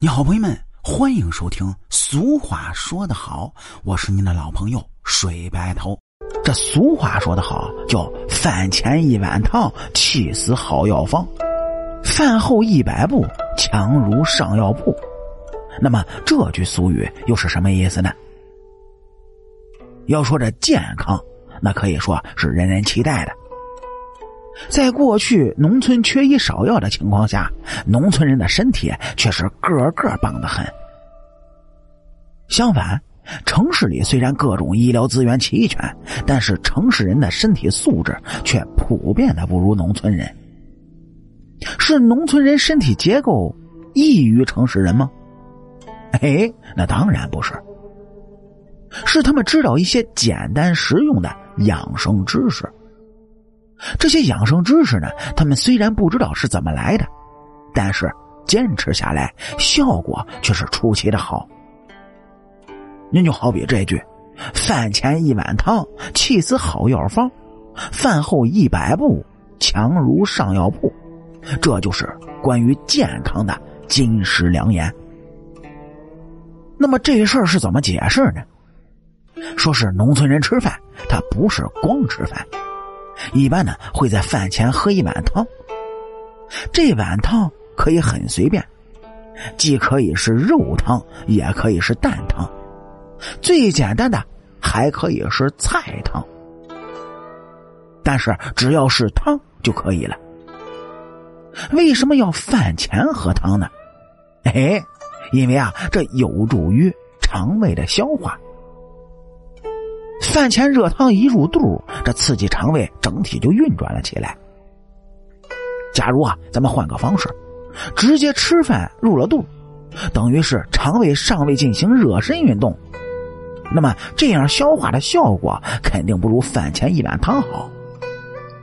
你好，朋友们，欢迎收听。俗话说得好，我是您的老朋友水白头。这俗话说得好，叫饭前一碗汤，气死好药方；饭后一百步，强如上药铺。那么这句俗语又是什么意思呢？要说这健康，那可以说是人人期待的。在过去农村缺医少药的情况下，农村人的身体却是个个棒得很。相反，城市里虽然各种医疗资源齐全，但是城市人的身体素质却普遍的不如农村人。是农村人身体结构异于城市人吗？哎，那当然不是。是他们知道一些简单实用的养生知识。这些养生知识呢，他们虽然不知道是怎么来的，但是坚持下来，效果却是出奇的好。您就好比这句：“饭前一碗汤，气死好药方；饭后一百步，强如上药铺。”这就是关于健康的金石良言。那么这事儿是怎么解释呢？说是农村人吃饭，他不是光吃饭。一般呢，会在饭前喝一碗汤。这碗汤可以很随便，既可以是肉汤，也可以是蛋汤，最简单的还可以是菜汤。但是只要是汤就可以了。为什么要饭前喝汤呢？哎，因为啊，这有助于肠胃的消化。饭前热汤一入肚，这刺激肠胃，整体就运转了起来。假如啊，咱们换个方式，直接吃饭入了肚，等于是肠胃尚未进行热身运动，那么这样消化的效果肯定不如饭前一碗汤好，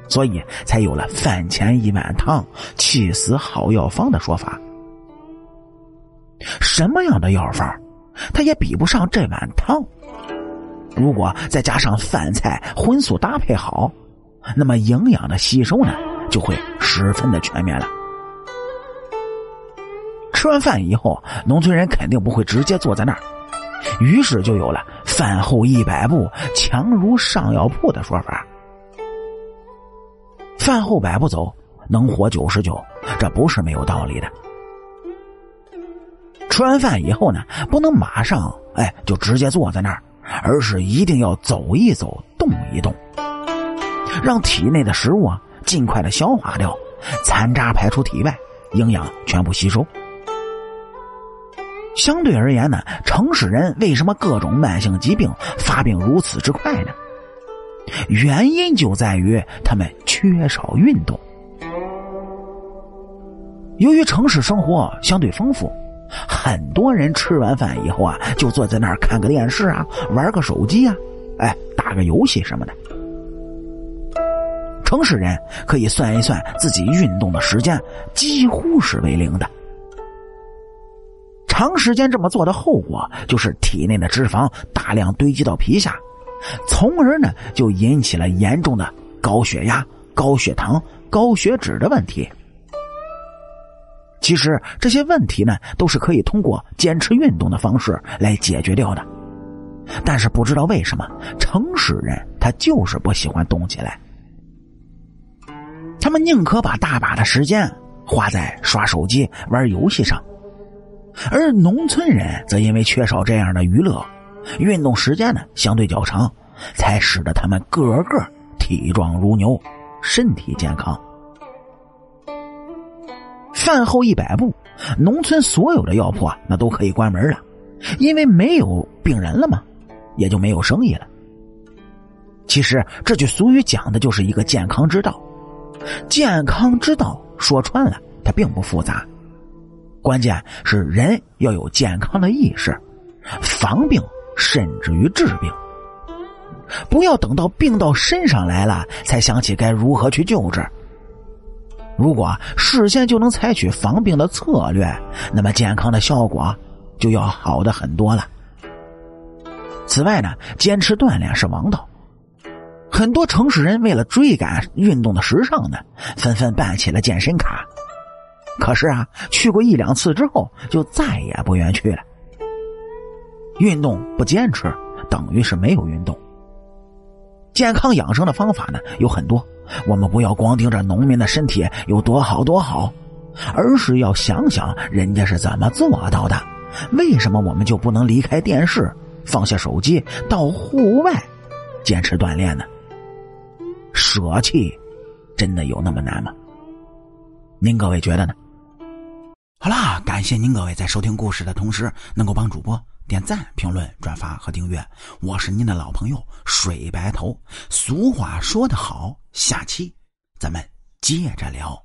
所以才有了“饭前一碗汤，气死好药方”的说法。什么样的药方，它也比不上这碗汤。如果再加上饭菜荤素搭配好，那么营养的吸收呢就会十分的全面了。吃完饭以后，农村人肯定不会直接坐在那儿，于是就有了“饭后一百步，强如上药铺”的说法。饭后百步走，能活九十九，这不是没有道理的。吃完饭以后呢，不能马上哎就直接坐在那儿。而是一定要走一走，动一动，让体内的食物啊尽快的消化掉，残渣排出体外，营养全部吸收。相对而言呢，城市人为什么各种慢性疾病发病如此之快呢？原因就在于他们缺少运动。由于城市生活相对丰富。很多人吃完饭以后啊，就坐在那儿看个电视啊，玩个手机啊，哎，打个游戏什么的。城市人可以算一算自己运动的时间，几乎是为零的。长时间这么做的后果，就是体内的脂肪大量堆积到皮下，从而呢，就引起了严重的高血压、高血糖、高血脂的问题。其实这些问题呢，都是可以通过坚持运动的方式来解决掉的。但是不知道为什么，城市人他就是不喜欢动起来，他们宁可把大把的时间花在刷手机、玩游戏上，而农村人则因为缺少这样的娱乐，运动时间呢相对较长，才使得他们个个体壮如牛，身体健康。饭后一百步，农村所有的药铺啊，那都可以关门了，因为没有病人了嘛，也就没有生意了。其实这句俗语讲的就是一个健康之道。健康之道说穿了，它并不复杂，关键是人要有健康的意识，防病甚至于治病，不要等到病到身上来了才想起该如何去救治。如果事先就能采取防病的策略，那么健康的效果就要好的很多了。此外呢，坚持锻炼是王道。很多城市人为了追赶运动的时尚呢，纷纷办起了健身卡。可是啊，去过一两次之后，就再也不愿去了。运动不坚持，等于是没有运动。健康养生的方法呢有很多，我们不要光盯着农民的身体有多好多好，而是要想想人家是怎么做到的。为什么我们就不能离开电视，放下手机，到户外坚持锻炼呢？舍弃，真的有那么难吗？您各位觉得呢？好啦，感谢您各位在收听故事的同时，能够帮主播。点赞、评论、转发和订阅，我是您的老朋友水白头。俗话说得好，下期咱们接着聊。